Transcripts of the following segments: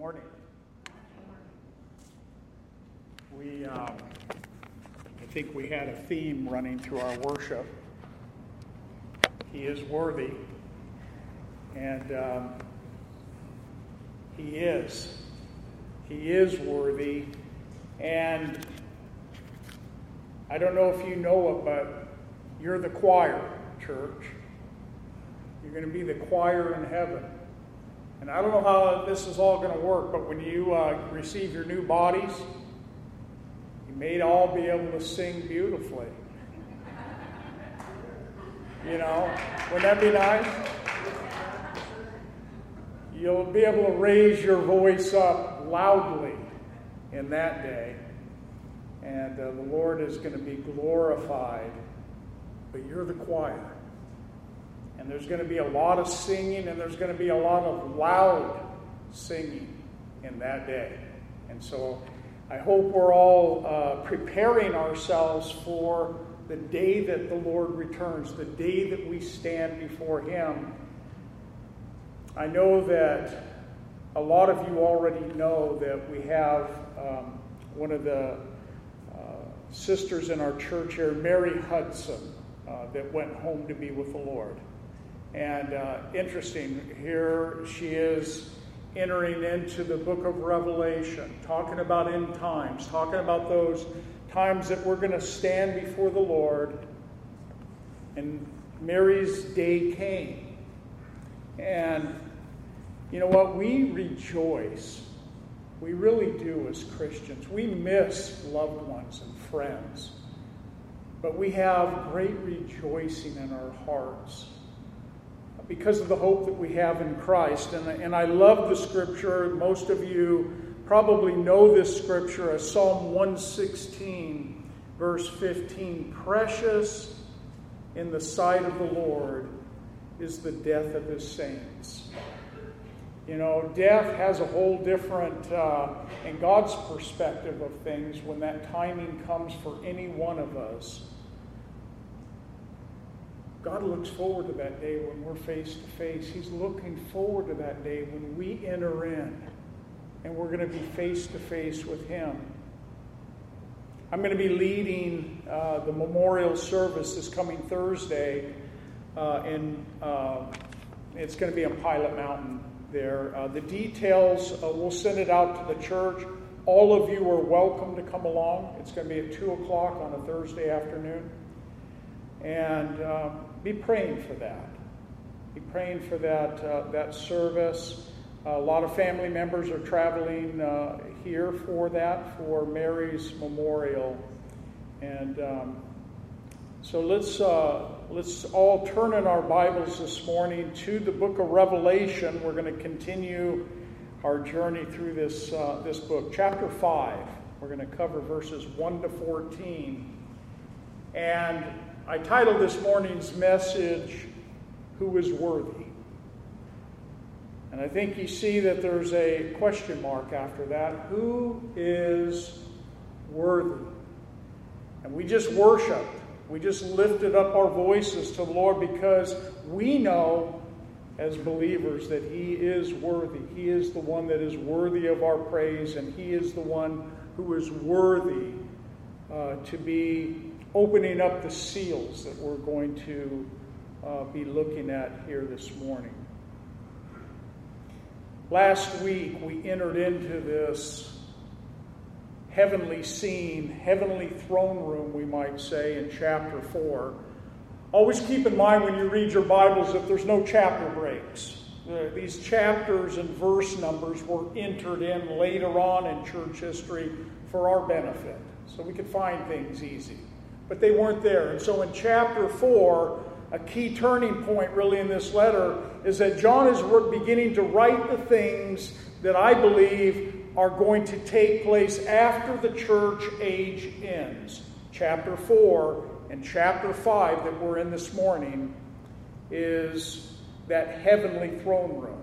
morning. We, um, I think we had a theme running through our worship. He is worthy, and um, He is. He is worthy, and I don't know if you know it, but you're the choir, church. You're going to be the choir in heaven. And I don't know how this is all going to work, but when you uh, receive your new bodies, you may all be able to sing beautifully. You know, wouldn't that be nice? You'll be able to raise your voice up loudly in that day. And uh, the Lord is going to be glorified. But you're the choir. And there's going to be a lot of singing, and there's going to be a lot of loud singing in that day. And so I hope we're all uh, preparing ourselves for the day that the Lord returns, the day that we stand before Him. I know that a lot of you already know that we have um, one of the uh, sisters in our church here, Mary Hudson, uh, that went home to be with the Lord. And uh, interesting, here she is entering into the book of Revelation, talking about end times, talking about those times that we're going to stand before the Lord. And Mary's day came. And you know what? We rejoice. We really do as Christians. We miss loved ones and friends. But we have great rejoicing in our hearts because of the hope that we have in Christ. And, and I love the scripture. Most of you probably know this scripture as Psalm 116, verse 15. Precious in the sight of the Lord is the death of his saints. You know, death has a whole different, uh, in God's perspective of things, when that timing comes for any one of us, God looks forward to that day when we're face to face. He's looking forward to that day when we enter in and we're going to be face to face with Him. I'm going to be leading uh, the memorial service this coming Thursday, and uh, it's going to be on Pilot Mountain there. Uh, the details, uh, we'll send it out to the church. All of you are welcome to come along. It's going to be at 2 o'clock on a Thursday afternoon. And um, be praying for that. Be praying for that, uh, that service. A lot of family members are traveling uh, here for that, for Mary's memorial. And um, so let's, uh, let's all turn in our Bibles this morning to the book of Revelation. We're going to continue our journey through this, uh, this book. Chapter 5, we're going to cover verses 1 to 14. And I titled this morning's message, Who is Worthy? And I think you see that there's a question mark after that. Who is worthy? And we just worshiped. We just lifted up our voices to the Lord because we know as believers that He is worthy. He is the one that is worthy of our praise, and He is the one who is worthy uh, to be opening up the seals that we're going to uh, be looking at here this morning. Last week, we entered into this heavenly scene, heavenly throne room, we might say, in chapter 4. Always keep in mind when you read your Bibles that there's no chapter breaks. These chapters and verse numbers were entered in later on in church history for our benefit, so we could find things easy but they weren't there. And so in chapter 4, a key turning point really in this letter is that John is beginning to write the things that I believe are going to take place after the church age ends. Chapter 4 and chapter 5 that we're in this morning is that heavenly throne room.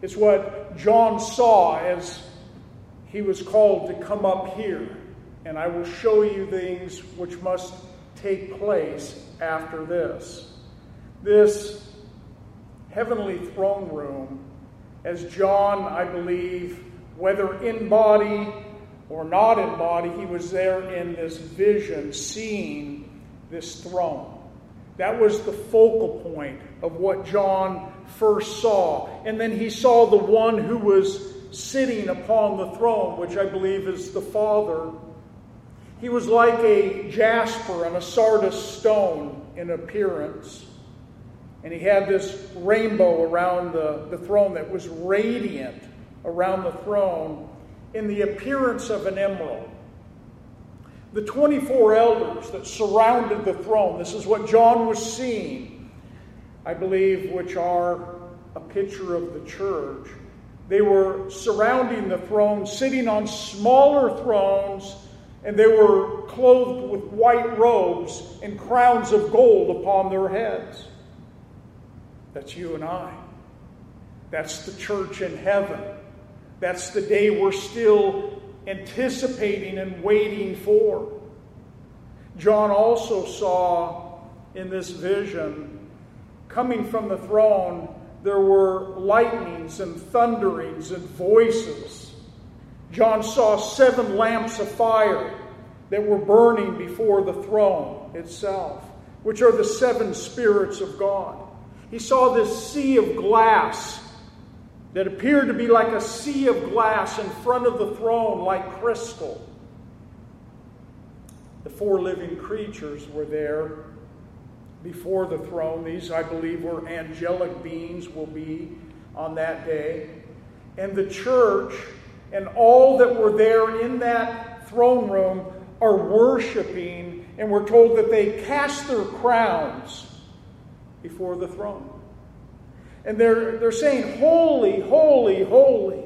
It's what John saw as he was called to come up here and I will show you things which must take place after this. This heavenly throne room as John, I believe, whether in body or not in body, he was there in this vision, seeing this throne. That was the focal point of what John first saw. And then he saw the one who was sitting upon the throne, which I believe is the Father. He was like a jasper and a sardius stone in appearance. And he had this rainbow around the, the throne that was radiant around the throne in the appearance of an emerald. The 24 elders that surrounded the throne, this is what John was seeing, I believe, which are a picture of the church. They were surrounding the throne, sitting on smaller thrones, and they were clothed with white robes and crowns of gold upon their heads. That's you and I. That's the church in heaven. That's the day we're still anticipating and waiting for. John also saw in this vision, coming from the throne, there were lightnings and thunderings and voices. John saw seven lamps of fire that were burning before the throne itself, which are the seven spirits of God. He saw this sea of glass that appeared to be like a sea of glass in front of the throne, like crystal. The four living creatures were there before the throne. These, I believe, were angelic beings, will be on that day. And the church and all that were there in that throne room are worshiping, and we're told that they cast their crowns before the throne. And they're, they're saying, Holy, holy, holy.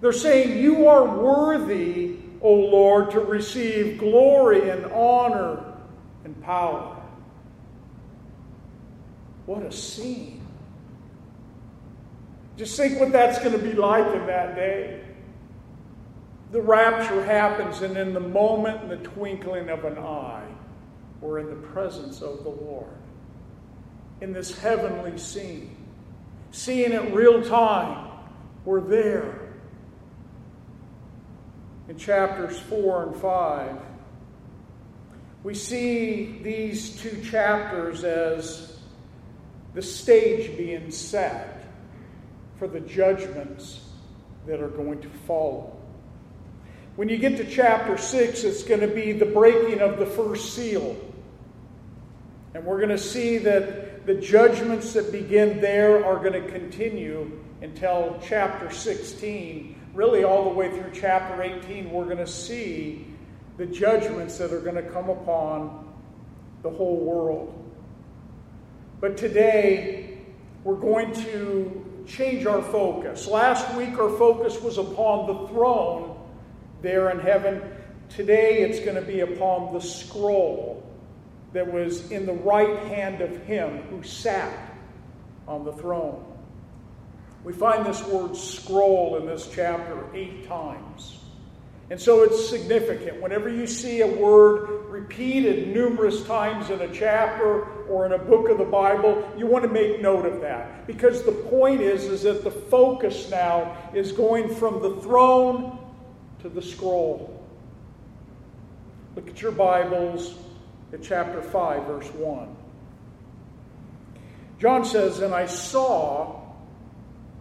They're saying, You are worthy, O Lord, to receive glory and honor and power. What a scene. Just think what that's going to be like in that day. The rapture happens, and in the moment, in the twinkling of an eye, we're in the presence of the Lord. In this heavenly scene, seeing it real time, we're there. In chapters 4 and 5, we see these two chapters as the stage being set for the judgments that are going to follow. When you get to chapter 6, it's going to be the breaking of the first seal. And we're going to see that the judgments that begin there are going to continue until chapter 16. Really, all the way through chapter 18, we're going to see the judgments that are going to come upon the whole world. But today, we're going to change our focus. Last week, our focus was upon the throne there in heaven. Today, it's going to be upon the scroll that was in the right hand of him who sat on the throne. We find this word scroll in this chapter eight times. And so it's significant. Whenever you see a word repeated numerous times in a chapter or in a book of the Bible, you want to make note of that. Because the point is, is that the focus now is going from the throne to the scroll. Look at your Bibles at chapter 5, verse 1. John says, And I saw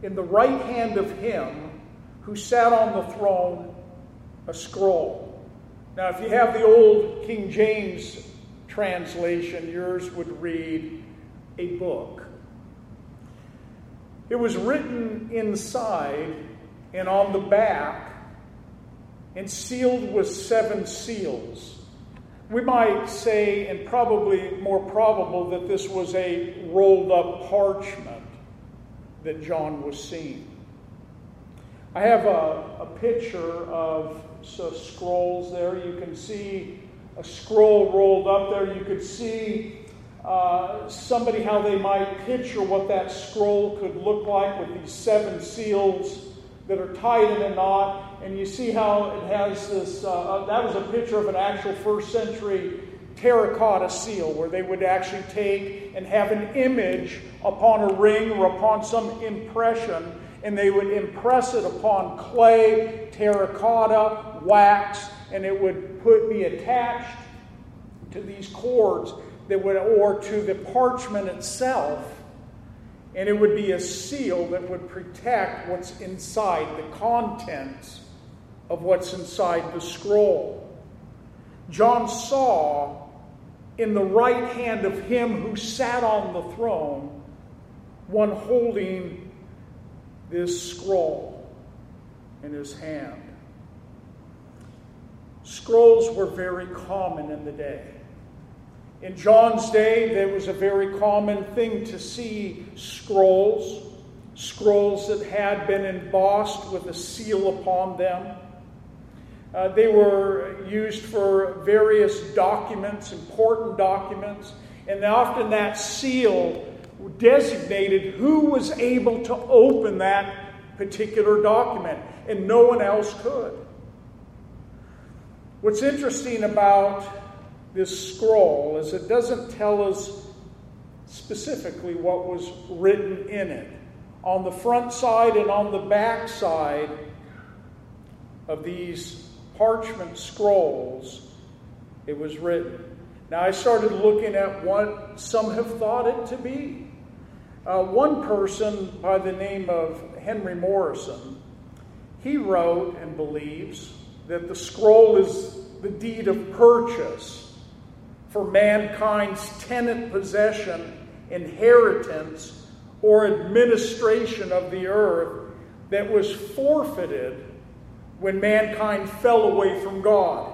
in the right hand of him who sat on the throne a scroll. Now, if you have the old King James translation, yours would read a book. It was written inside and on the back and sealed with seven seals. We might say, and probably more probable, that this was a rolled up parchment that John was seeing. I have a, a picture of scrolls there. You can see a scroll rolled up there. You could see uh, somebody how they might picture what that scroll could look like with these seven seals that are tied in a knot. And you see how it has this. Uh, uh that was a picture of an actual first century terracotta seal where they would actually take and have an image upon a ring or upon some impression and they would impress it upon clay, terracotta, wax, and it would put be attached to these cords that would or to the parchment itself and it would be a seal that would protect what's inside the contents of what's inside the scroll John saw in the right hand of him who sat on the throne one holding this scroll in his hand. Scrolls were very common in the day. In John's day, there was a very common thing to see scrolls, scrolls that had been embossed with a seal upon them. Uh, they were used for various documents, important documents, and often that seal designated who was able to open that particular document, and no one else could. What's interesting about this scroll is it doesn't tell us specifically what was written in it. On the front side and on the back side of these parchment scrolls, it was written. Now, I started looking at what some have thought it to be. Uh, one person by the name of Henry Morrison, he wrote and believes that the scroll is the deed of purchase for mankind's tenant possession, inheritance, or administration of the earth that was forfeited when mankind fell away from God.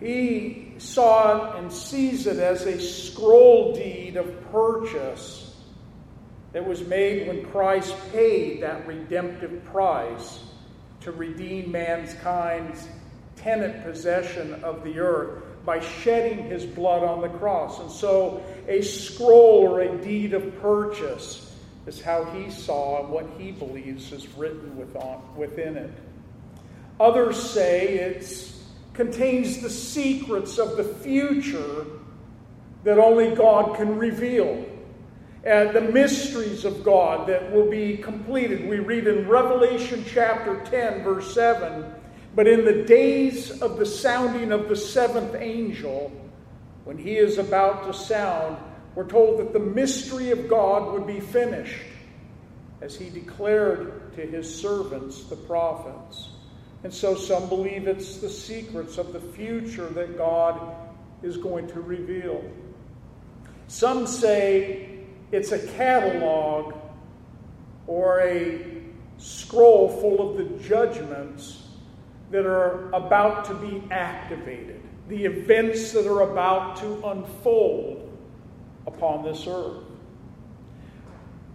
He saw it and sees it as a scroll deed of purchase that was made when Christ paid that redemptive price to redeem mankind's tenant possession of the earth by shedding his blood on the cross. And so, a scroll or a deed of purchase is how he saw and what he believes is written within it. Others say it contains the secrets of the future that only God can reveal. And the mysteries of God that will be completed. We read in Revelation chapter 10, verse 7 But in the days of the sounding of the seventh angel, when he is about to sound, we're told that the mystery of God would be finished, as he declared to his servants, the prophets. And so some believe it's the secrets of the future that God is going to reveal. Some say it's a catalog or a scroll full of the judgments that are about to be activated, the events that are about to unfold upon this earth.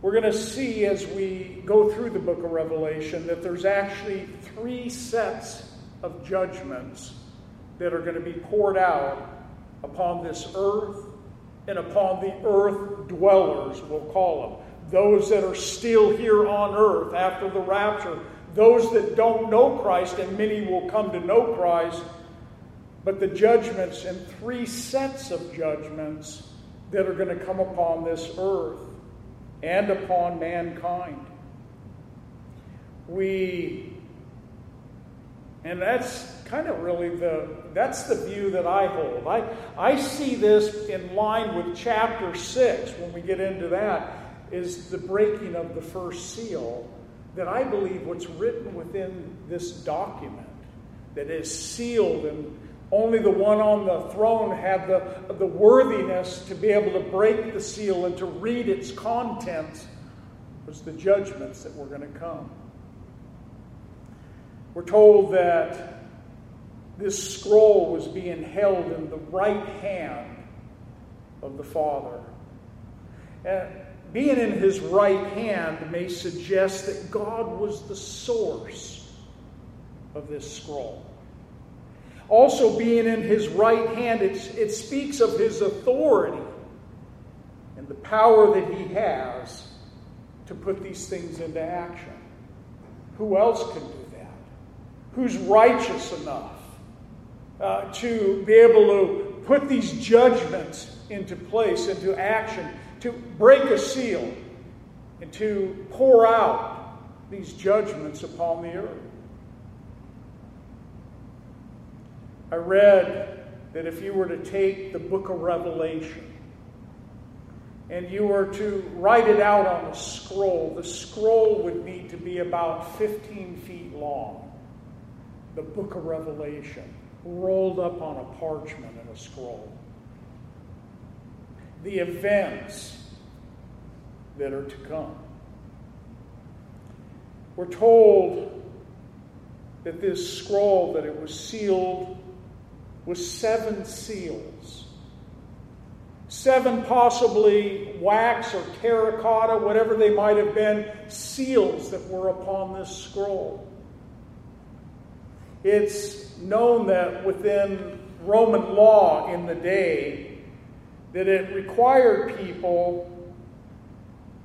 We're going to see as we go through the book of Revelation that there's actually three sets of judgments that are going to be poured out upon this earth and upon the earth dwellers, we'll call them. Those that are still here on earth after the rapture, those that don't know Christ, and many will come to know Christ, but the judgments and three sets of judgments that are going to come upon this earth and upon mankind. We, and that's kind of really the that's the view that I hold. I, I see this in line with chapter six when we get into that is the breaking of the first seal. That I believe what's written within this document that is sealed and only the one on the throne had the, the worthiness to be able to break the seal and to read its contents was the judgments that were going to come. We're told that this scroll was being held in the right hand of the Father. And being in his right hand may suggest that God was the source of this scroll. Also, being in his right hand, it, speaks of his authority and the power that he has to put these things into action. Who else can do that? Who's righteous enough uh, to be able to put these judgments into place, into action, to break a seal, and to pour out these judgments upon the earth. I read that if you were to take the book of Revelation and you were to write it out on a scroll, the scroll would need to be about 15 feet long. The book of Revelation, rolled up on a parchment and a scroll. The events that are to come. We're told that this scroll, that it was sealed with seven seals. Seven possibly wax or terracotta, whatever they might have been, seals that were upon this scroll. It's known that within Roman law in the day, that it required people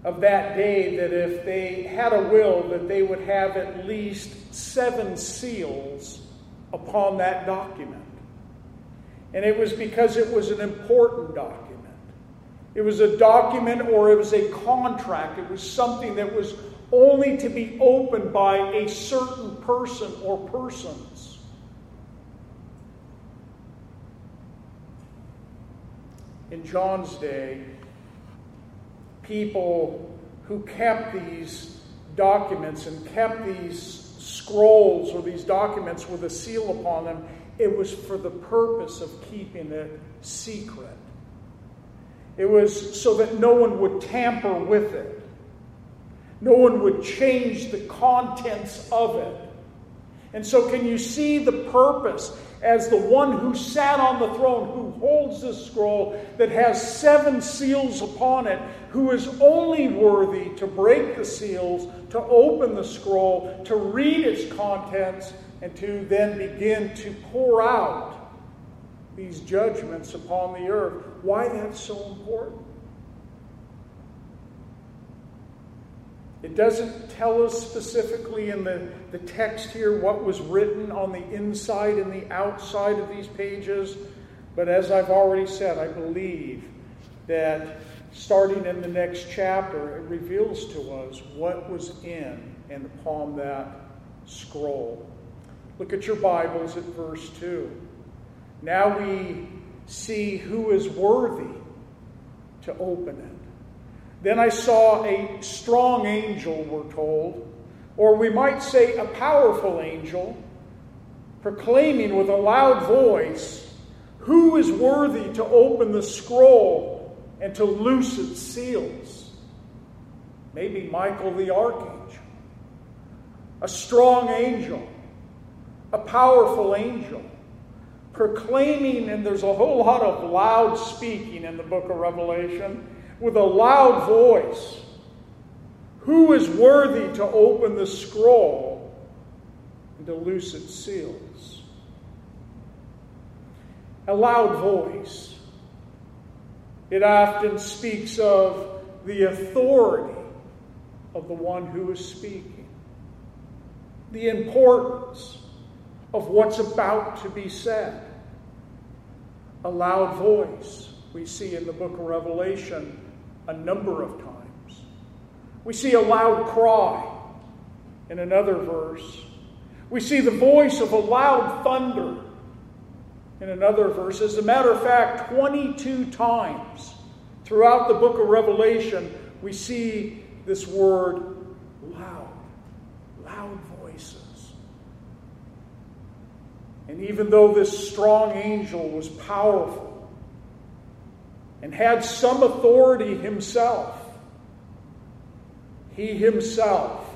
of that day that if they had a will, that they would have at least seven seals upon that document. And it was because it was an important document. It was a document or it was a contract. It was something that was only to be opened by a certain person or persons. In John's day, people who kept these documents and kept these scrolls or these documents with a seal upon them it was for the purpose of keeping it secret. It was so that no one would tamper with it. No one would change the contents of it. And so, can you see the purpose as the one who sat on the throne, who holds this scroll that has seven seals upon it, who is only worthy to break the seals, to open the scroll, to read its contents, and to then begin to pour out these judgments upon the earth. Why that's so important? It doesn't tell us specifically in the, the text here what was written on the inside and the outside of these pages, but as I've already said, I believe that starting in the next chapter, it reveals to us what was in and upon that scroll. Look at your Bibles at verse 2. Now we see who is worthy to open it. Then I saw a strong angel, we're told, or we might say a powerful angel, proclaiming with a loud voice, Who is worthy to open the scroll and to loose its seals? Maybe Michael the archangel, a strong angel a powerful angel proclaiming, and there's a whole lot of loud speaking in the book of Revelation, with a loud voice. Who is worthy to open the scroll and to loose its seals? A loud voice. It often speaks of the authority of the one who is speaking, the importance of what's about to be said. A loud voice we see in the book of Revelation a number of times. We see a loud cry in another verse. We see the voice of a loud thunder in another verse. As a matter of fact, 22 times throughout the book of Revelation, we see this word loud. Loud And even though this strong angel was powerful and had some authority himself, he himself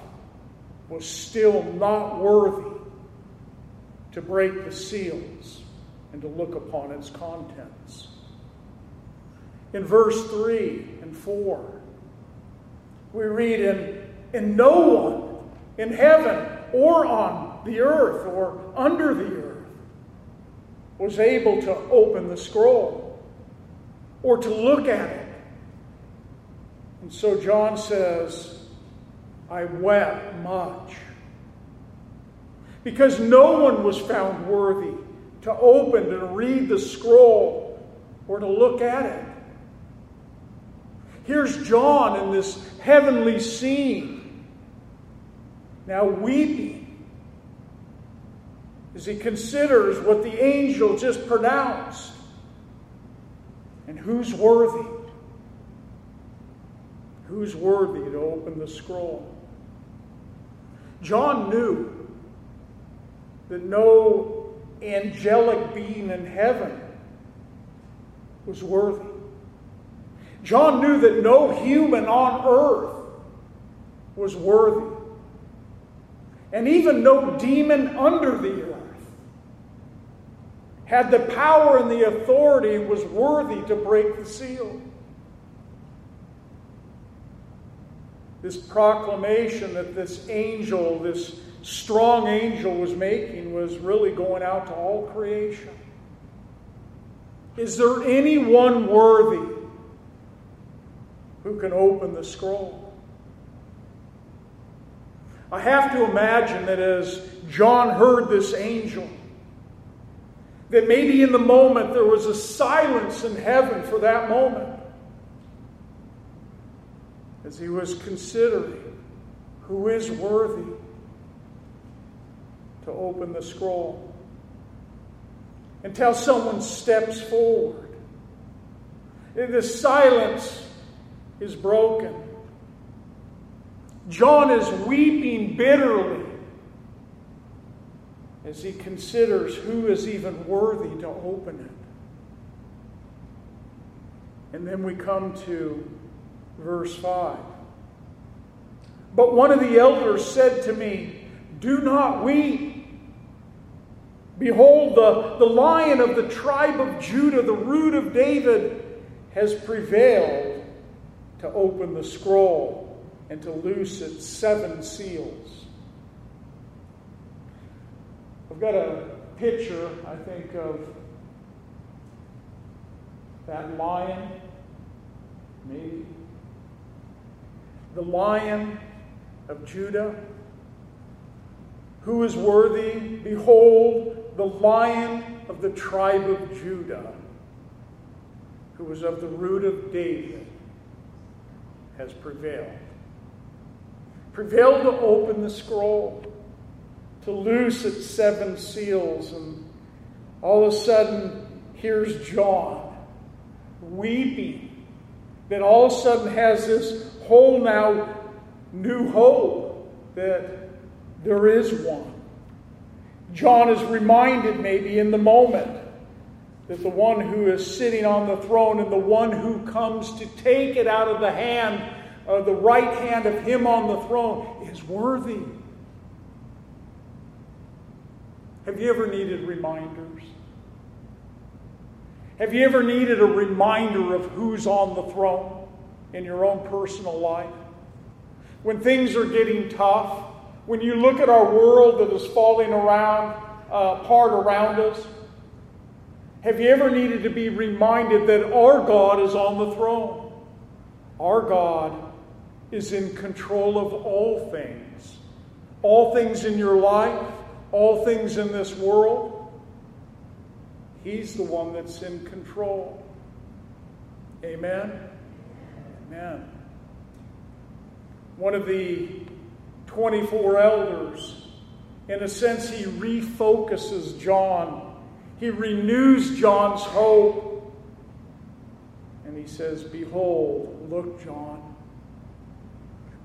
was still not worthy to break the seals and to look upon its contents. In verse 3 and 4, we read, in, in no one in heaven or on the earth or under the earth was able to open the scroll or to look at it. And so John says, I wept much. Because no one was found worthy to open and read the scroll or to look at it. Here's John in this heavenly scene. now weeping as he considers what the angel just pronounced. And who's worthy? Who's worthy to open the scroll? John knew that no angelic being in heaven was worthy. John knew that no human on earth was worthy. And even no demon under the earth had the power and the authority was worthy to break the seal. This proclamation that this angel, this strong angel, was making was really going out to all creation. Is there anyone worthy who can open the scroll? I have to imagine that as John heard this angel, that maybe in the moment there was a silence in heaven for that moment as he was considering who is worthy to open the scroll. Until someone steps forward. And The silence is broken. John is weeping bitterly as he considers who is even worthy to open it. And then we come to verse 5. But one of the elders said to me, Do not weep. Behold, the, the lion of the tribe of Judah, the root of David, has prevailed to open the scroll and to loose its seven seals. I've got a picture, I think, of that lion, maybe. The lion of Judah. Who is worthy? Behold, the lion of the tribe of Judah, who was of the root of David, has prevailed. Prevailed to open the scroll to loose its seven seals. And all of a sudden, here's John weeping. That all of a sudden has this whole now new hope that there is one. John is reminded, maybe in the moment, that the one who is sitting on the throne and the one who comes to take it out of the hand, uh, the right hand of him on the throne, is worthy. Have you ever needed reminders? Have you ever needed a reminder of who's on the throne in your own personal life? When things are getting tough, when you look at our world that is falling around, uh, apart around us, have you ever needed to be reminded that our God is on the throne? Our God is in control of all things. All things in your life, all things in this world. He's the one that's in control. Amen? Amen. One of the 24 elders, in a sense, he refocuses John. He renews John's hope. And he says, Behold, look, John,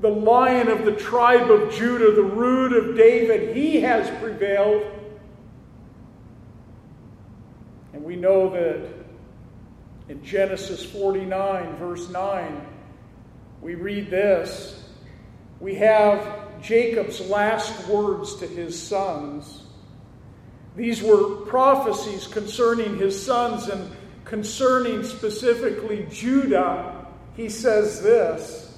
the lion of the tribe of Judah, the root of David, he has prevailed. And we know that in Genesis 49, verse 9, we read this. We have Jacob's last words to his sons. These were prophecies concerning his sons and concerning specifically Judah. He says this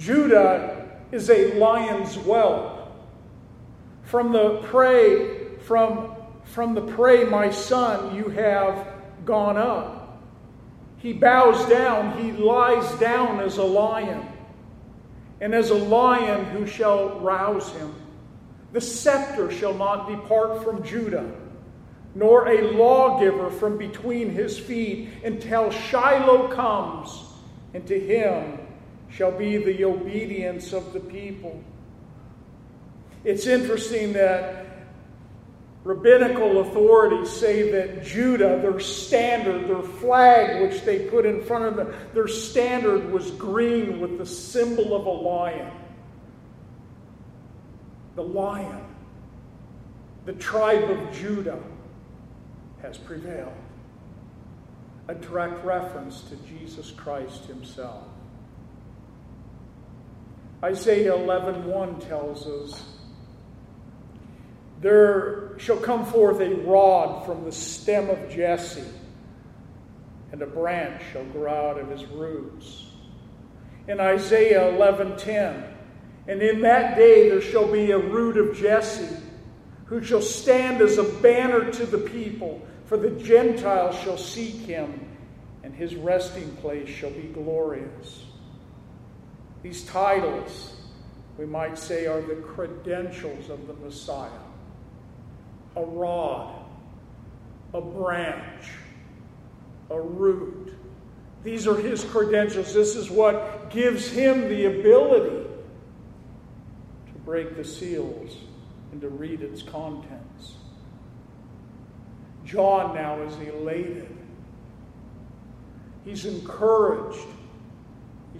Judah is a lion's whelp. From the prey, from, from the prey, my son, you have gone up. He bows down, he lies down as a lion. And as a lion, who shall rouse him? The scepter shall not depart from Judah, nor a lawgiver from between his feet, until Shiloh comes, and to him shall be the obedience of the people. It's interesting that rabbinical authorities say that Judah, their standard, their flag, which they put in front of them, their standard was green with the symbol of a lion. The lion, the tribe of Judah, has prevailed. A direct reference to Jesus Christ himself. Isaiah 11:1 tells us there shall come forth a rod from the stem of Jesse, and a branch shall grow out of his roots. In Isaiah 11:10, and in that day there shall be a root of Jesse, who shall stand as a banner to the people, for the Gentiles shall seek him, and his resting place shall be glorious. These titles, we might say, are the credentials of the Messiah a rod, a branch, a root. These are his credentials. This is what gives him the ability to break the seals and to read its contents. John now is elated. He's encouraged.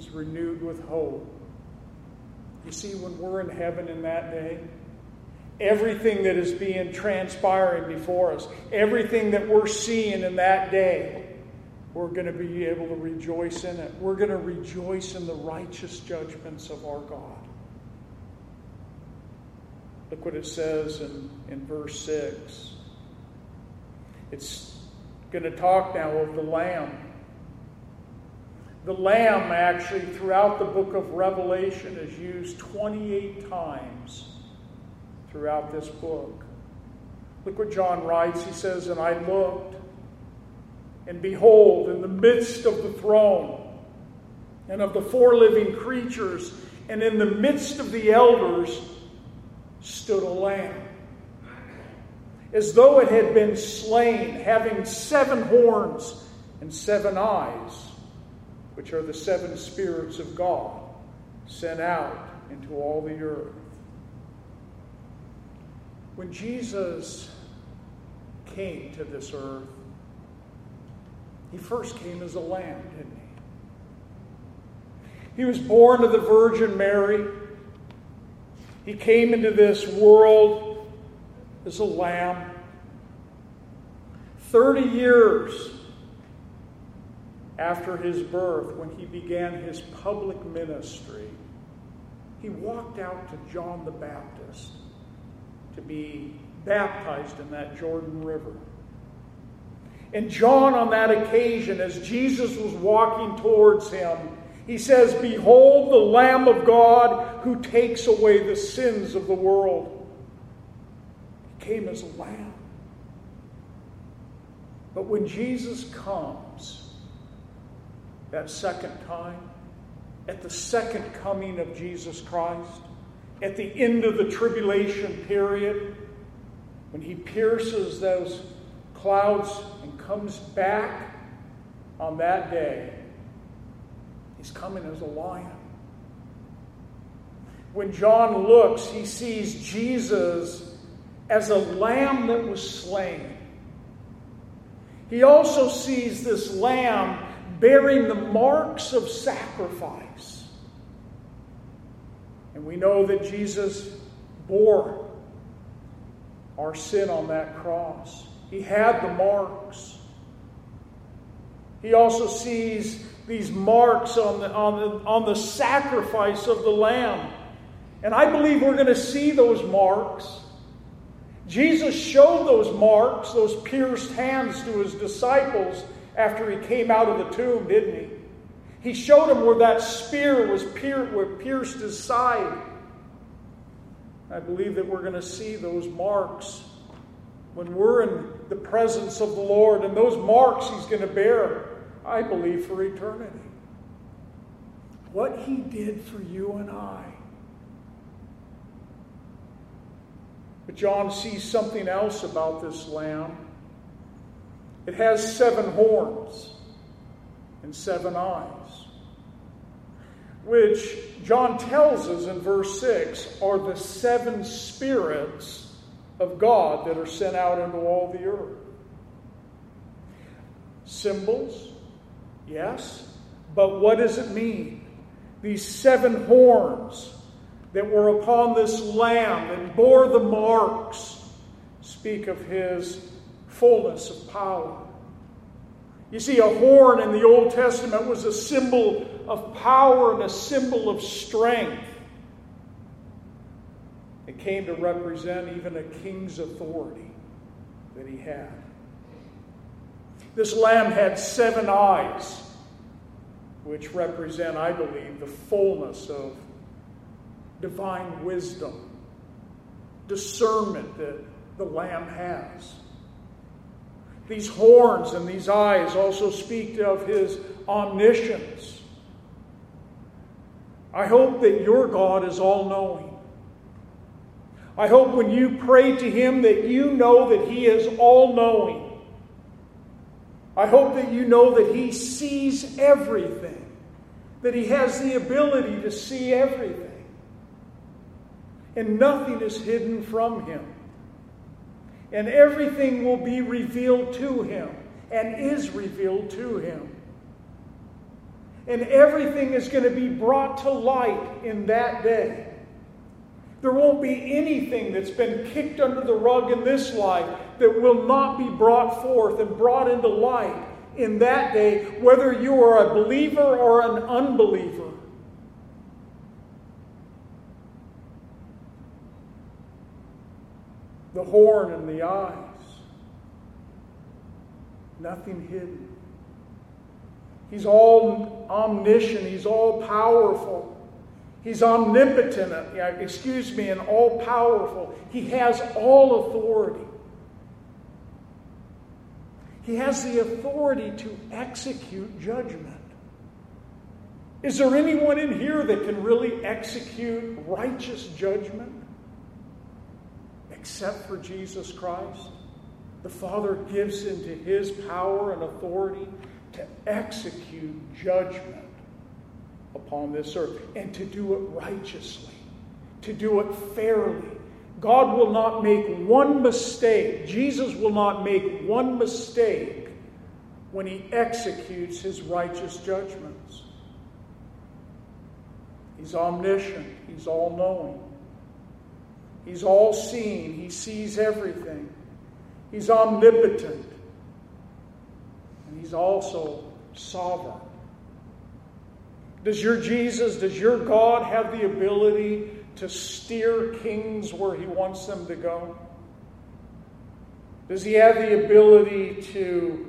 He's renewed with hope. You see, when we're in heaven in that day, everything that is being transpiring before us, everything that we're seeing in that day, we're going to be able to rejoice in it. We're going to rejoice in the righteous judgments of our God. Look what it says in, in verse 6. It's going to talk now of the Lamb. The Lamb, actually, throughout the book of Revelation, is used 28 times throughout this book. Look what John writes. He says, And I looked, and behold, in the midst of the throne and of the four living creatures, and in the midst of the elders, stood a lamb, as though it had been slain, having seven horns and seven eyes, which are the seven spirits of God sent out into all the earth. When Jesus came to this earth, he first came as a lamb, didn't he? He was born of the Virgin Mary. He came into this world as a lamb. 30 years after his birth, when he began his public ministry, he walked out to John the Baptist to be baptized in that Jordan River. And John, on that occasion, as Jesus was walking towards him, he says, Behold the Lamb of God who takes away the sins of the world. He came as a lamb. But when Jesus comes that second time, at the second coming of Jesus Christ, at the end of the tribulation period, when he pierces those clouds and comes back on that day, he's coming as a lion. When John looks, he sees Jesus as a lamb that was slain. He also sees this lamb bearing the marks of sacrifice. And we know that Jesus bore our sin on that cross. He had the marks. He also sees these marks on the, on the, on the sacrifice of the Lamb. And I believe we're going to see those marks. Jesus showed those marks, those pierced hands to his disciples after he came out of the tomb, didn't he? He showed him where that spear was pierced, where pierced his side. I believe that we're going to see those marks when we're in the presence of the Lord, and those marks He's going to bear, I believe, for eternity. What He did for you and I. But John sees something else about this lamb. It has seven horns and seven eyes. which John tells us in verse 6 are the seven spirits of God that are sent out into all the earth. Symbols, yes, but what does it mean? These seven horns that were upon this lamb and bore the marks speak of his fullness of power. You see, a horn in the Old Testament was a symbol of power and a symbol of strength. It came to represent even a king's authority that he had. This lamb had seven eyes, which represent, I believe, the fullness of divine wisdom, discernment that the lamb has. These horns and these eyes also speak of his omniscience. I hope that your God is all knowing. I hope when you pray to him that you know that he is all knowing. I hope that you know that he sees everything, that he has the ability to see everything, and nothing is hidden from him and everything will be revealed to him and is revealed to him. And everything is going to be brought to light in that day. There won't be anything that's been kicked under the rug in this life that will not be brought forth and brought into light in that day, whether you are a believer or an unbeliever. The horn and the eyes. Nothing hidden. He's all omniscient, he's all powerful. He's omnipotent, excuse me, and all powerful. He has all authority. He has the authority to execute judgment. Is there anyone in here that can really execute righteous judgment? Except for Jesus Christ. The Father gives into his power and authority to execute judgment upon this earth and to do it righteously, to do it fairly. God will not make one mistake. Jesus will not make one mistake when he executes his righteous judgments. He's omniscient, he's all knowing. He's all seeing, He sees everything. He's omnipotent. And He's also sovereign. Does your Jesus, does your God have the ability to steer kings where He wants them to go? Does He have the ability to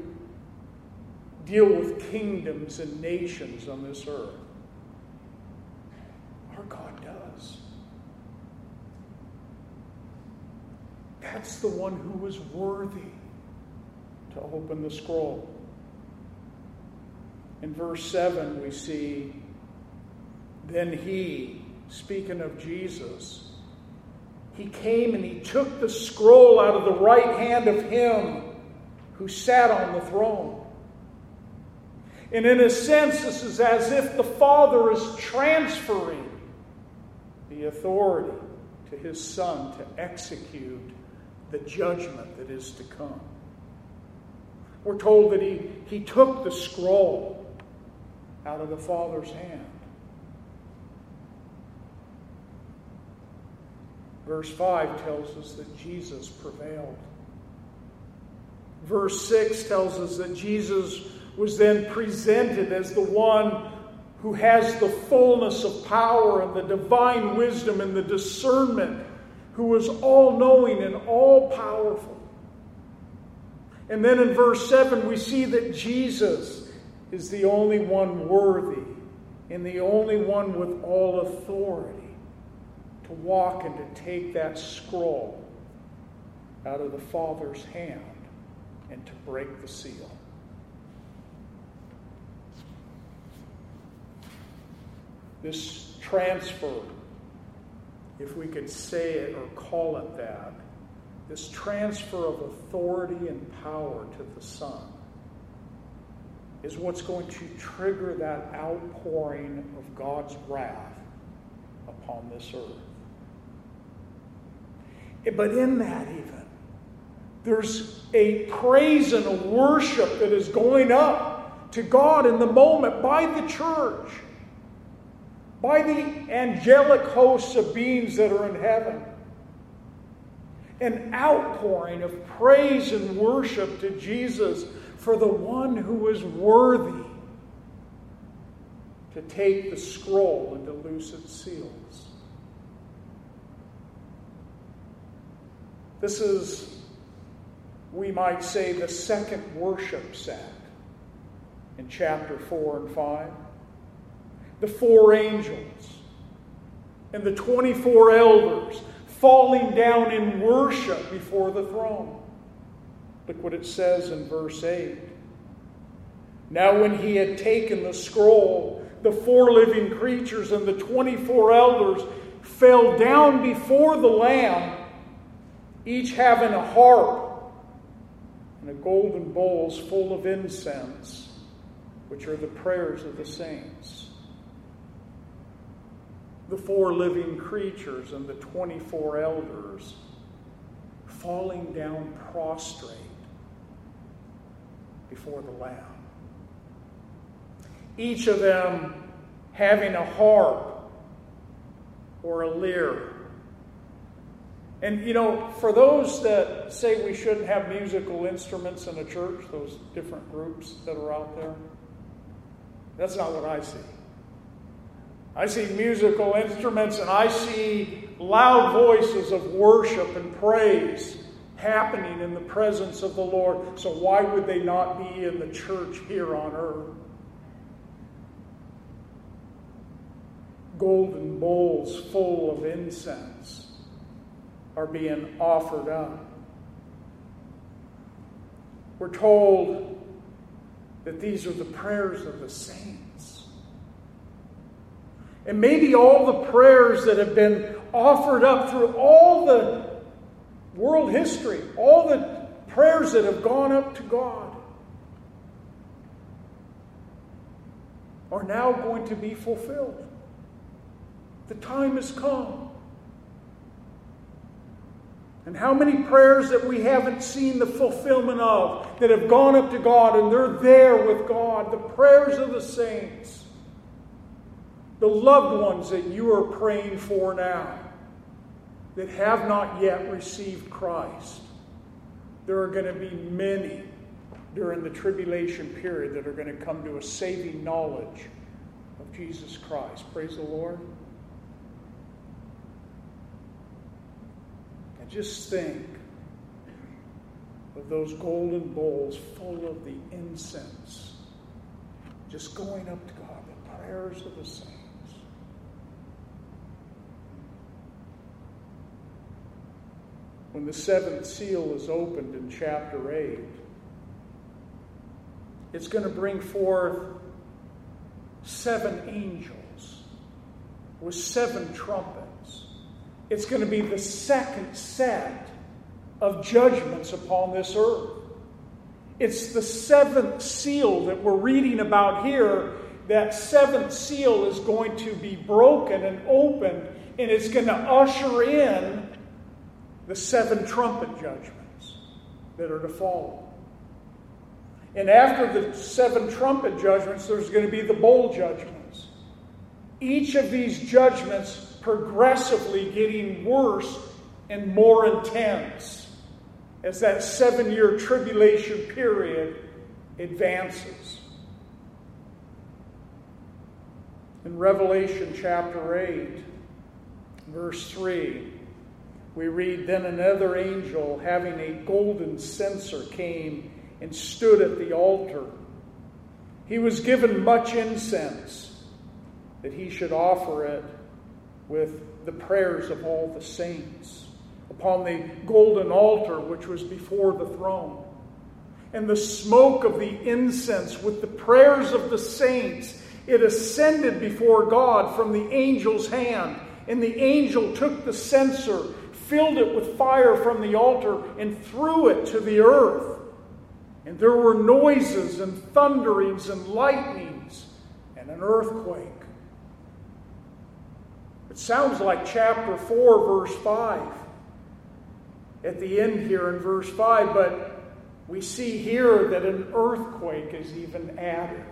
deal with kingdoms and nations on this earth? Our God does. That's the one who was worthy to open the scroll. In verse 7, we see, Then he, speaking of Jesus, he came and he took the scroll out of the right hand of him who sat on the throne. And in a sense, this is as if the Father is transferring the authority to his Son to execute the judgment that is to come. We're told that he, he took the scroll out of the Father's hand. Verse 5 tells us that Jesus prevailed. Verse 6 tells us that Jesus was then presented as the one who has the fullness of power and the divine wisdom and the discernment who is all knowing and all powerful. And then in verse 7, we see that Jesus is the only one worthy and the only one with all authority to walk and to take that scroll out of the Father's hand and to break the seal. This transfer if we could say it or call it that, this transfer of authority and power to the Son is what's going to trigger that outpouring of God's wrath upon this earth. Eh, but in that, even, there's a praise and a worship that is going up to God in the moment by the church, by the angelic hosts of beings that are in heaven. An outpouring of praise and worship to Jesus for the one who is worthy to take the scroll and to loose its seals. This is, we might say, the second worship set in chapter 4 and 5. The four angels and the 24 elders falling down in worship before the throne. Look what it says in verse 8. Now, when he had taken the scroll, the four living creatures and the 24 elders fell down before the Lamb each having a harp and a golden bowls full of incense, which are the prayers of the saints. The four living creatures and the 24 elders falling down prostrate before the Lamb. Each of them having a harp or a lyre and you know, for those that say we shouldn't have musical instruments in a church, those different groups that are out there, that's not what I see. I see musical instruments and I see loud voices of worship and praise happening in the presence of the Lord. So, why would they not be in the church here on earth? Golden bowls full of incense are being offered up. We're told that these are the prayers of the saints. And maybe all the prayers that have been offered up through all the world history, all the prayers that have gone up to God, are now going to be fulfilled. The time has come. And how many prayers that we haven't seen the fulfillment of that have gone up to God and they're there with God, the prayers of the saints, the loved ones that you are praying for now that have not yet received Christ. There are going to be many during the tribulation period that are going to come to a saving knowledge of Jesus Christ. Praise the Lord. And just think of those golden bowls full of the incense, just going up to God, the prayers of the saints. When the seventh seal is opened in chapter 8, it's going to bring forth seven angels with seven trumpets. It's going to be the second set of judgments upon this earth. It's the seventh seal that we're reading about here. That seventh seal is going to be broken and opened, and it's going to usher in the seven trumpet judgments that are to follow. And after the seven trumpet judgments, there's going to be the bowl judgments. Each of these judgments progressively getting worse and more intense as that seven year tribulation period advances. In Revelation chapter 8, verse 3, we read Then another angel, having a golden censer, came and stood at the altar. He was given much incense that he should offer it with the prayers of all the saints upon the golden altar which was before the throne. And the smoke of the incense with the prayers of the saints, it ascended before God from the angel's hand. And the angel took the censer, filled it with fire from the altar, and threw it to the earth. And there were noises and thunderings and lightnings and an earthquake. It sounds like chapter 4, verse 5. At the end here in verse 5, but we see here that an earthquake is even added.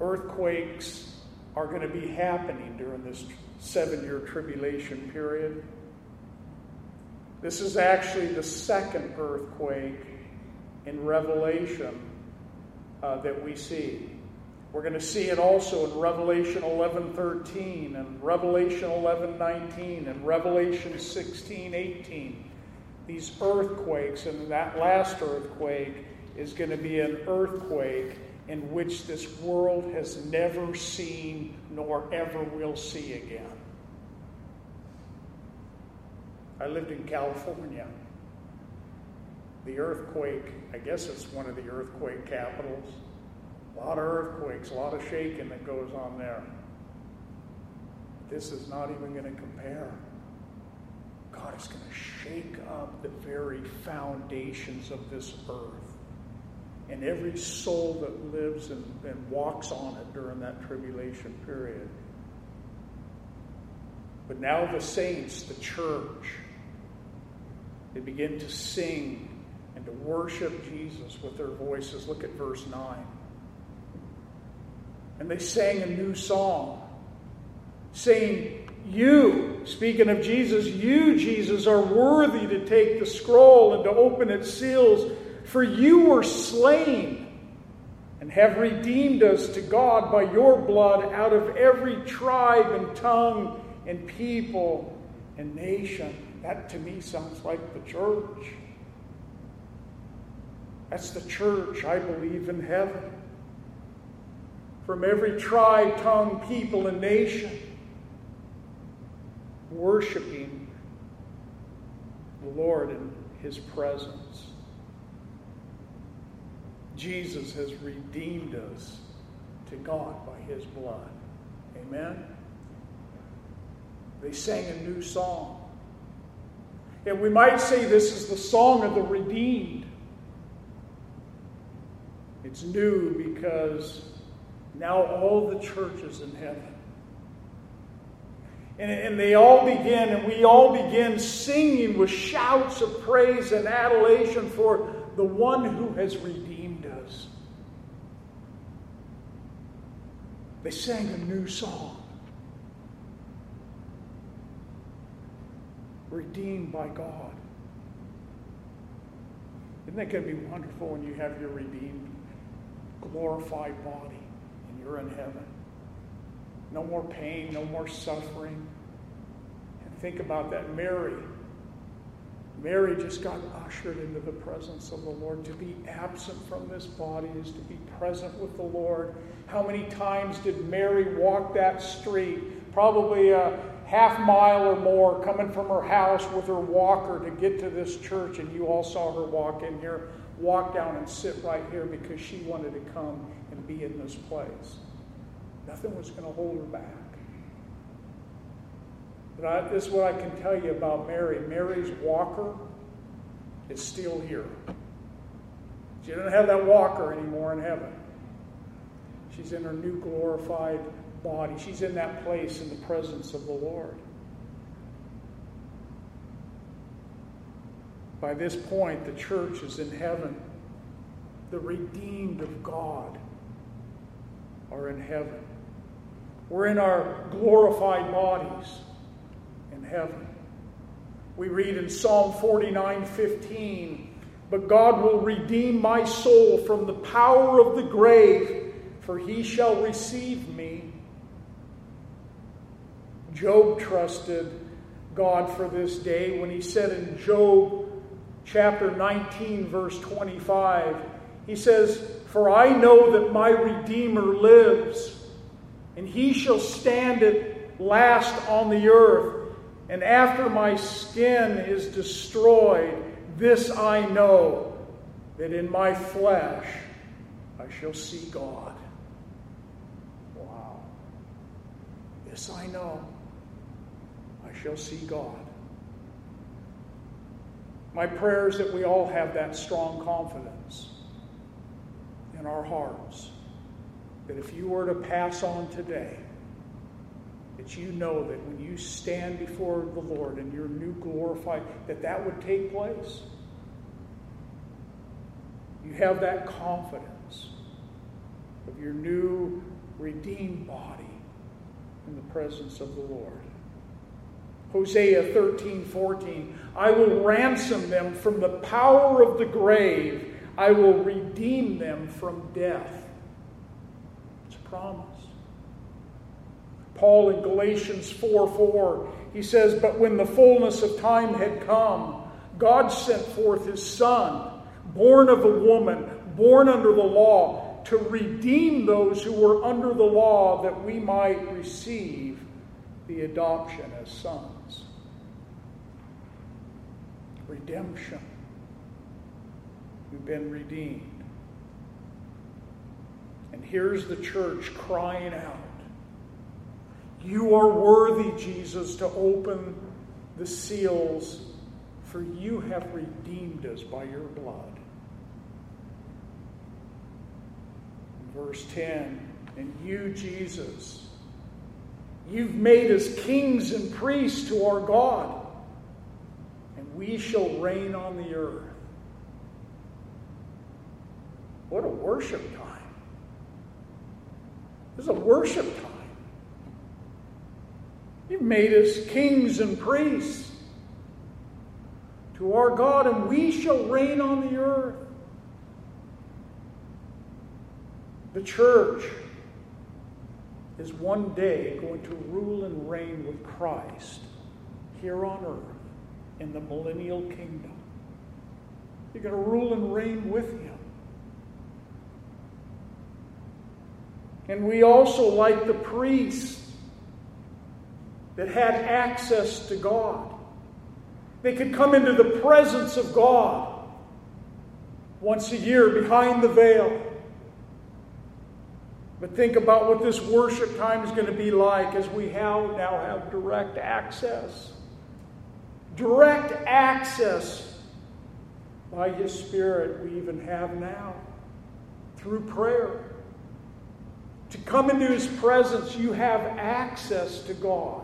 Earthquakes are going to be happening during this seven year tribulation period. This is actually the second earthquake in Revelation uh, that we see. We're going to see it also in Revelation 11:13 and Revelation 11:19 and Revelation 16:18. These earthquakes and that last earthquake is going to be an earthquake in which this world has never seen nor ever will see again. I lived in California. The earthquake, I guess it's one of the earthquake capitals. A lot of earthquakes, a lot of shaking that goes on there. This is not even going to compare. God is going to shake up the very foundations of this earth. And every soul that lives and, and walks on it during that tribulation period. But now the saints, the church, they begin to sing and to worship Jesus with their voices. Look at verse 9. And they sang a new song, saying, You, speaking of Jesus, you, Jesus, are worthy to take the scroll and to open its seals, for you were slain and have redeemed us to God by your blood out of every tribe and tongue and people and nation. That to me sounds like the church. That's the church, I believe, in heaven. From every tribe, tongue, people, and nation, worshiping the Lord in His presence. Jesus has redeemed us to God by His blood. Amen? They sang a new song. And we might say this is the song of the redeemed. It's new because now all the churches in heaven. And, and they all begin, and we all begin singing with shouts of praise and adulation for the one who has redeemed us. They sang a new song. redeemed by God. Isn't that going to be wonderful when you have your redeemed, glorified body and you're in heaven? No more pain, no more suffering. And think about that. Mary. Mary just got ushered into the presence of the Lord. To be absent from this body is to be present with the Lord. How many times did Mary walk that street? Probably a half mile or more coming from her house with her walker to get to this church, and you all saw her walk in here, walk down and sit right here because she wanted to come and be in this place. Nothing was going to hold her back. But I, this is what I can tell you about Mary. Mary's walker is still here. She doesn't have that walker anymore in heaven. She's in her new glorified body. She's in that place in the presence of the Lord. By this point, the church is in heaven. The redeemed of God are in heaven. We're in our glorified bodies in heaven. We read in Psalm 49 15, But God will redeem my soul from the power of the grave, for he shall receive me Job trusted God for this day when he said in Job chapter 19, verse 25, he says, For I know that my Redeemer lives, and he shall stand at last on the earth. And after my skin is destroyed, this I know, that in my flesh I shall see God. This I know I shall see God. My prayer is that we all have that strong confidence in our hearts that if you were to pass on today, that you know that when you stand before the Lord and your new glorified, that that would take place. You have that confidence of your new redeemed body in the presence of the Lord. Hosea 13, 14. I will ransom them from the power of the grave. I will redeem them from death. It's a promise. Paul in Galatians 4 4, he says, But when the fullness of time had come, God sent forth his Son, born of a woman, born under the law, to redeem those who were under the law, that we might receive the adoption as sons. Redemption. We've been redeemed. And here's the church crying out You are worthy, Jesus, to open the seals, for you have redeemed us by your blood. Verse 10 And you, Jesus, you've made us kings and priests to our God, and we shall reign on the earth. What a worship time! This is a worship time. You've made us kings and priests to our God, and we shall reign on the earth. The church is one day going to rule and reign with Christ here on earth in the millennial kingdom. You're going to rule and reign with Him. And we also, like the priests that had access to God, they could come into the presence of God once a year behind the veil. But think about what this worship time is going to be like as we have, now have direct access. Direct access by His Spirit, we even have now through prayer. To come into His presence, you have access to God.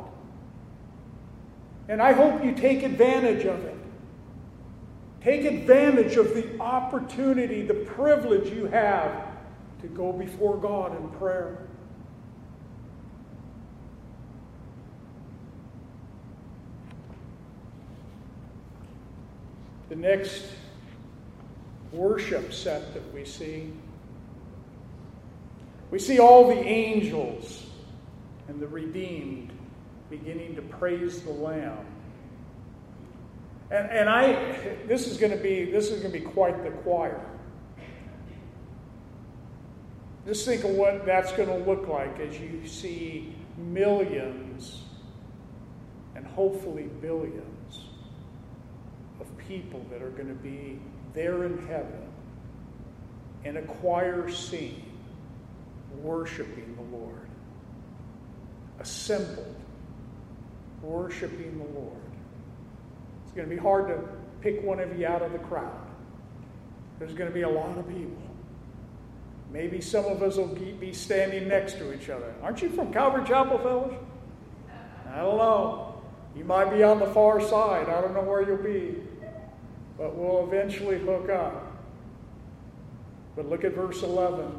And I hope you take advantage of it. Take advantage of the opportunity, the privilege you have to go before God in prayer. The next worship set that we see, we see all the angels and the redeemed beginning to praise the Lamb. And, and I, this is going to be, this is going to be quite the choir. Just think of what that's going to look like as you see millions and hopefully billions of people that are going to be there in heaven in a choir scene worshiping the Lord. Assembled, worshiping the Lord. It's going to be hard to pick one of you out of the crowd. There's going to be a lot of people. Maybe some of us will be standing next to each other. Aren't you from Calvary Chapel, fellas? I don't know. You might be on the far side. I don't know where you'll be. But we'll eventually hook up. But look at verse 11.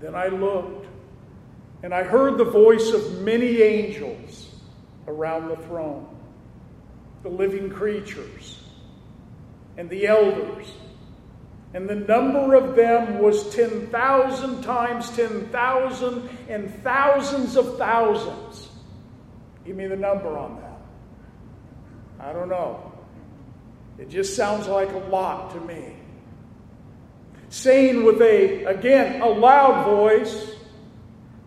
Then I looked, and I heard the voice of many angels around the throne, the living creatures, and the elders and the number of them was 10,000 times 10,000 and thousands of thousands. Give me the number on that. I don't know. It just sounds like a lot to me. Saying with a, again, a loud voice,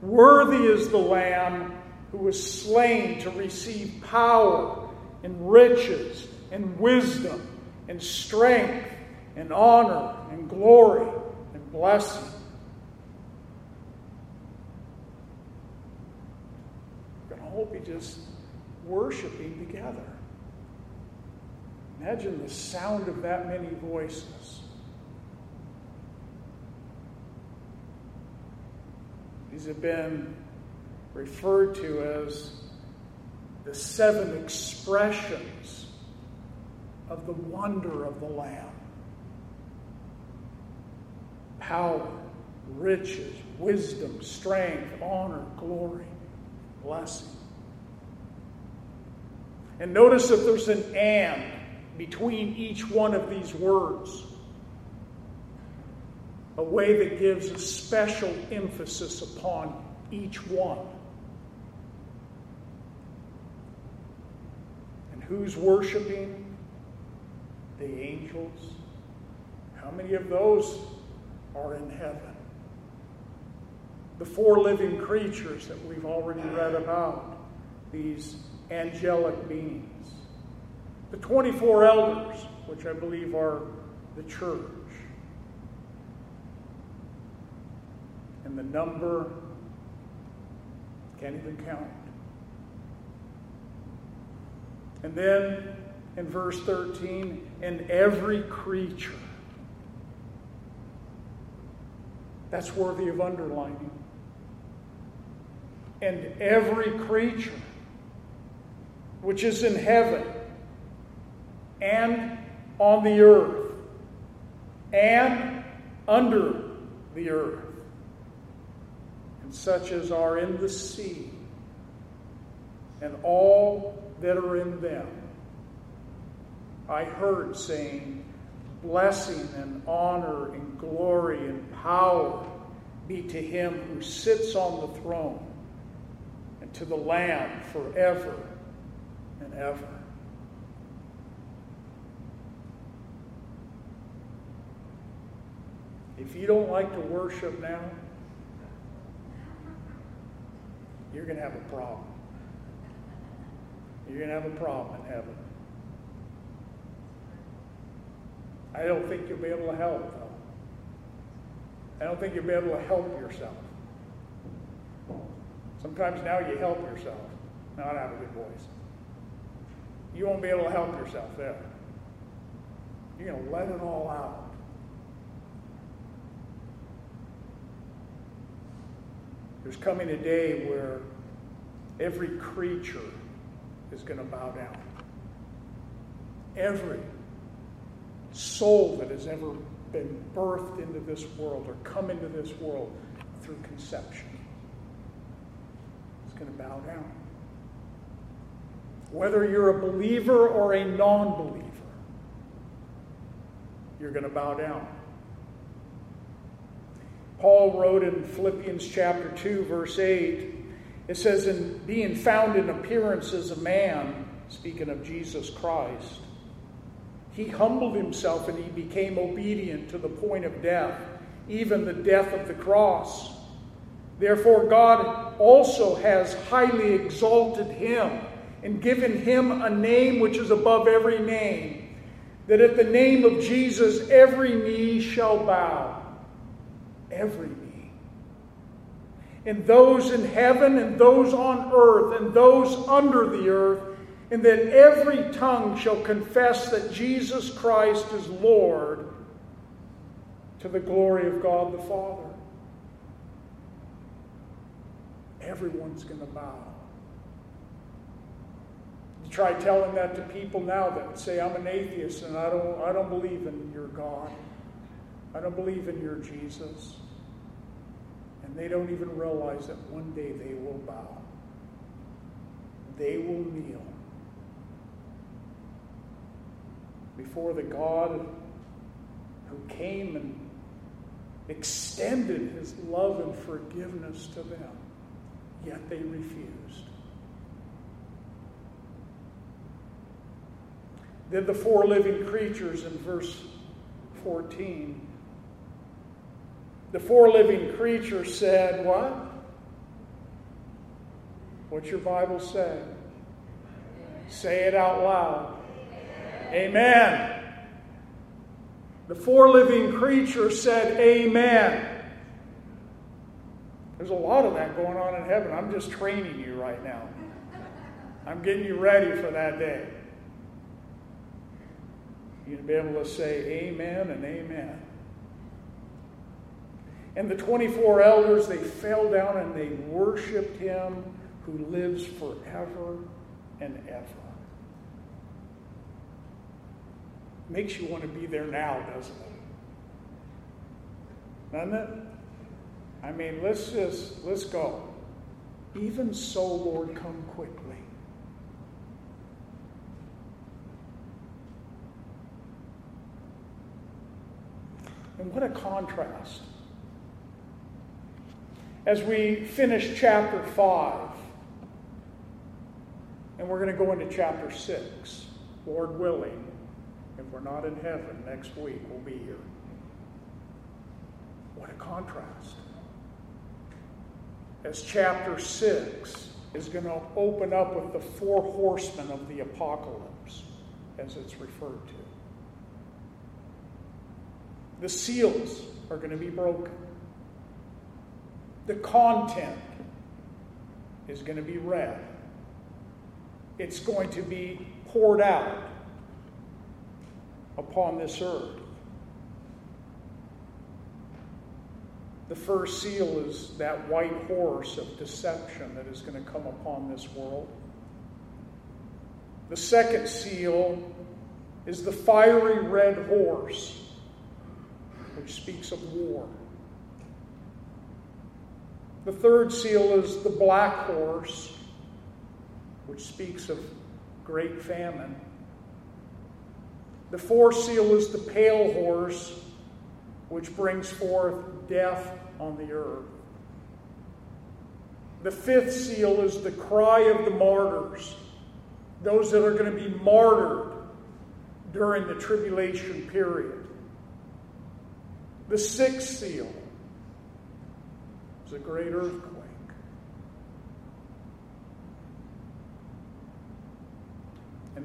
Worthy is the Lamb who was slain to receive power and riches and wisdom and strength and honor and glory and blessing. I'm going to hope you just worshiping together. Imagine the sound of that many voices. These have been referred to as the seven expressions of the wonder of the Lamb power, riches, wisdom, strength, honor, glory, blessing. And notice that there's an and between each one of these words, a way that gives a special emphasis upon each one. And who's worshiping? The angels. How many of those are in heaven? The four living creatures that we've already read about, these angelic beings. The 24 elders, which I believe are the church. And the number can't even count. And then in verse 13, and every creature. That's worthy of underlining. And every creature which is in heaven and on the earth and under the earth, and such as are in the sea, and all that are in them. I heard saying, Blessing and honor and glory and power be to him who sits on the throne and to the Lamb forever and ever. If you don't like to worship now, you're going to have a problem. You're going to have a problem in heaven. I don't think you'll be able to help, though. I don't think you'll be able to help yourself. Sometimes now you help yourself. Not have a good voice. You won't be able to help yourself there. You're going to let it all out. There's coming a day where every creature is going to bow down. Every soul that has ever been birthed into this world or come into this world through conception is going to bow down. Whether you're a believer or a non believer, you're going to bow down. Paul wrote in Philippians chapter 2, verse 8, it says, In being found in appearance as a man, speaking of Jesus Christ, he humbled himself and he became obedient to the point of death, even the death of the cross. Therefore, God also has highly exalted him and given him a name which is above every name, that at the name of Jesus every knee shall bow. Every knee. And those in heaven and those on earth and those under the earth, and that every tongue shall confess that Jesus Christ is Lord to the glory of God the Father. Everyone's going to bow. You try telling that to people now that say, I'm an atheist and I don't, I don't believe in your God. I don't believe in your Jesus. And they don't even realize that one day they will bow. They will kneel before the God who came and extended his love and forgiveness to them, yet they refused. Then the four living creatures in verse 14. The four living creatures said, What? What's your Bible say? Say it out loud. Amen. The four living creatures said, Amen. There's a lot of that going on in heaven. I'm just training you right now. I'm getting you ready for that day. You're going to be able to say amen and amen. And the 24 elders, they fell down and they worshiped him who lives forever and ever. Makes you want to be there now, doesn't it? Doesn't it? I mean, let's just, let's go. Even so, Lord, come quickly. And what a contrast. As we finish chapter 5, and we're going to go into chapter 6, Lord willing, if we're not in heaven next week, we'll be here. What a contrast. As chapter 6 is going to open up with the four horsemen of the apocalypse, as it's referred to. The seals are going to be broken. The content is going to be read. It's going to be poured out upon this earth. The first seal is that white horse of deception that is going to come upon this world. The second seal is the fiery red horse, which speaks of war. The third seal is the black horse, which speaks of great famine. The fourth seal is the pale horse, which brings forth death on the earth. The fifth seal is the cry of the martyrs, those that are going to be martyred during the tribulation period. The sixth seal is a great earthquake.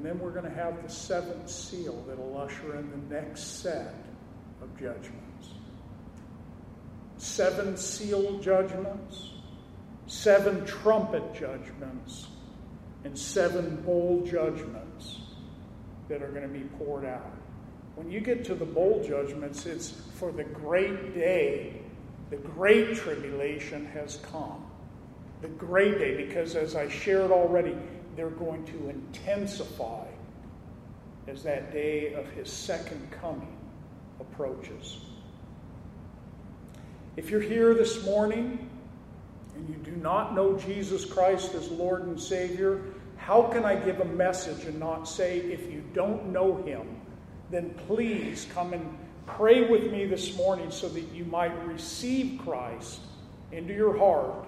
And then we're going to have the seventh seal that'll usher in the next set of judgments. Seven seal judgments, seven trumpet judgments, and seven bowl judgments that are going to be poured out. When you get to the bowl judgments, it's for the great day. The great tribulation has come. The great day, because as I shared already, they're going to intensify as that day of his second coming approaches. If you're here this morning and you do not know Jesus Christ as Lord and Savior, how can I give a message and not say, if you don't know him, then please come and pray with me this morning so that you might receive Christ into your heart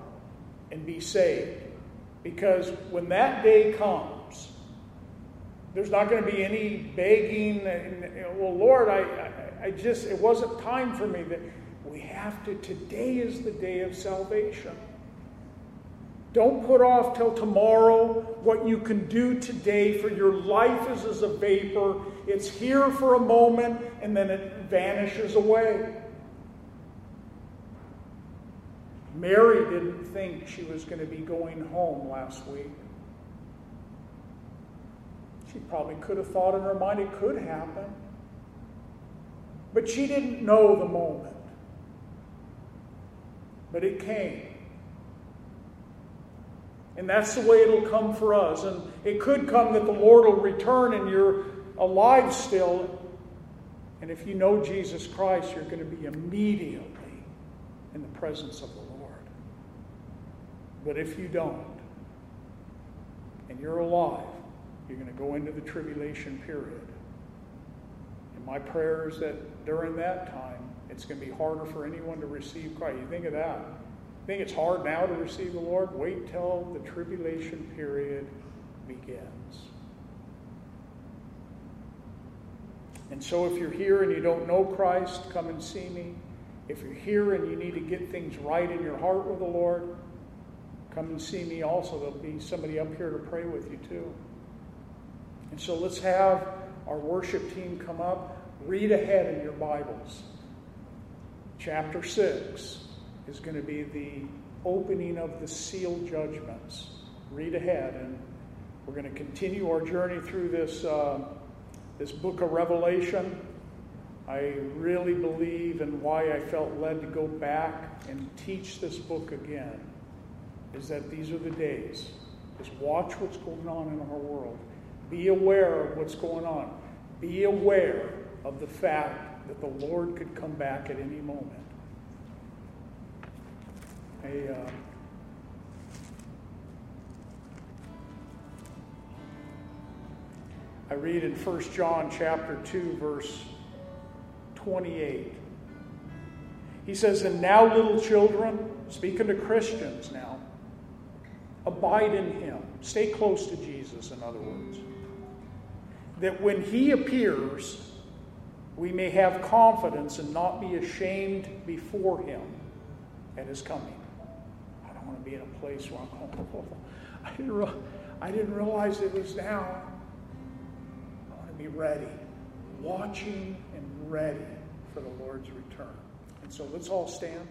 and be saved? Because when that day comes, there's not going to be any begging. well, Lord, I, I, I just, it wasn't time for me. That we have to, today is the day of salvation. Don't put off till tomorrow what you can do today, for your life is as a vapor. It's here for a moment and then it vanishes away. Mary didn't think she was going to be going home last week. She probably could have thought in her mind it could happen. But she didn't know the moment. But it came. And that's the way it'll come for us. And it could come that the Lord will return and you're alive still. And if you know Jesus Christ, you're going to be immediately in the presence of the Lord. But if you don't, and you're alive, you're going to go into the tribulation period. And my prayer is that during that time, it's going to be harder for anyone to receive Christ. You think of that. You think it's hard now to receive the Lord? Wait till the tribulation period begins. And so, if you're here and you don't know Christ, come and see me. If you're here and you need to get things right in your heart with the Lord, Come and see me also. There'll be somebody up here to pray with you too. And so let's have our worship team come up. Read ahead in your Bibles. Chapter 6 is going to be the opening of the seal judgments. Read ahead, and we're going to continue our journey through this uh, this book of Revelation, I really believe and why I felt led to go back and teach this book again is that these are the days. Just watch what's going on in our world. Be aware of what's going on. Be aware of the fact that the Lord could come back at any moment. A, uh, I read in 1 John chapter 2 verse 28. He says, "And now little children, speaking to Christians now, abide in him. Stay close to Jesus in other words. That when he appears, we may have confidence and not be ashamed before him at his coming." I don't want to be in a place where I'm oh, I didn't, re- I didn't realize it was now I want to be ready, watching and ready for the Lord's return. And so let's all stand.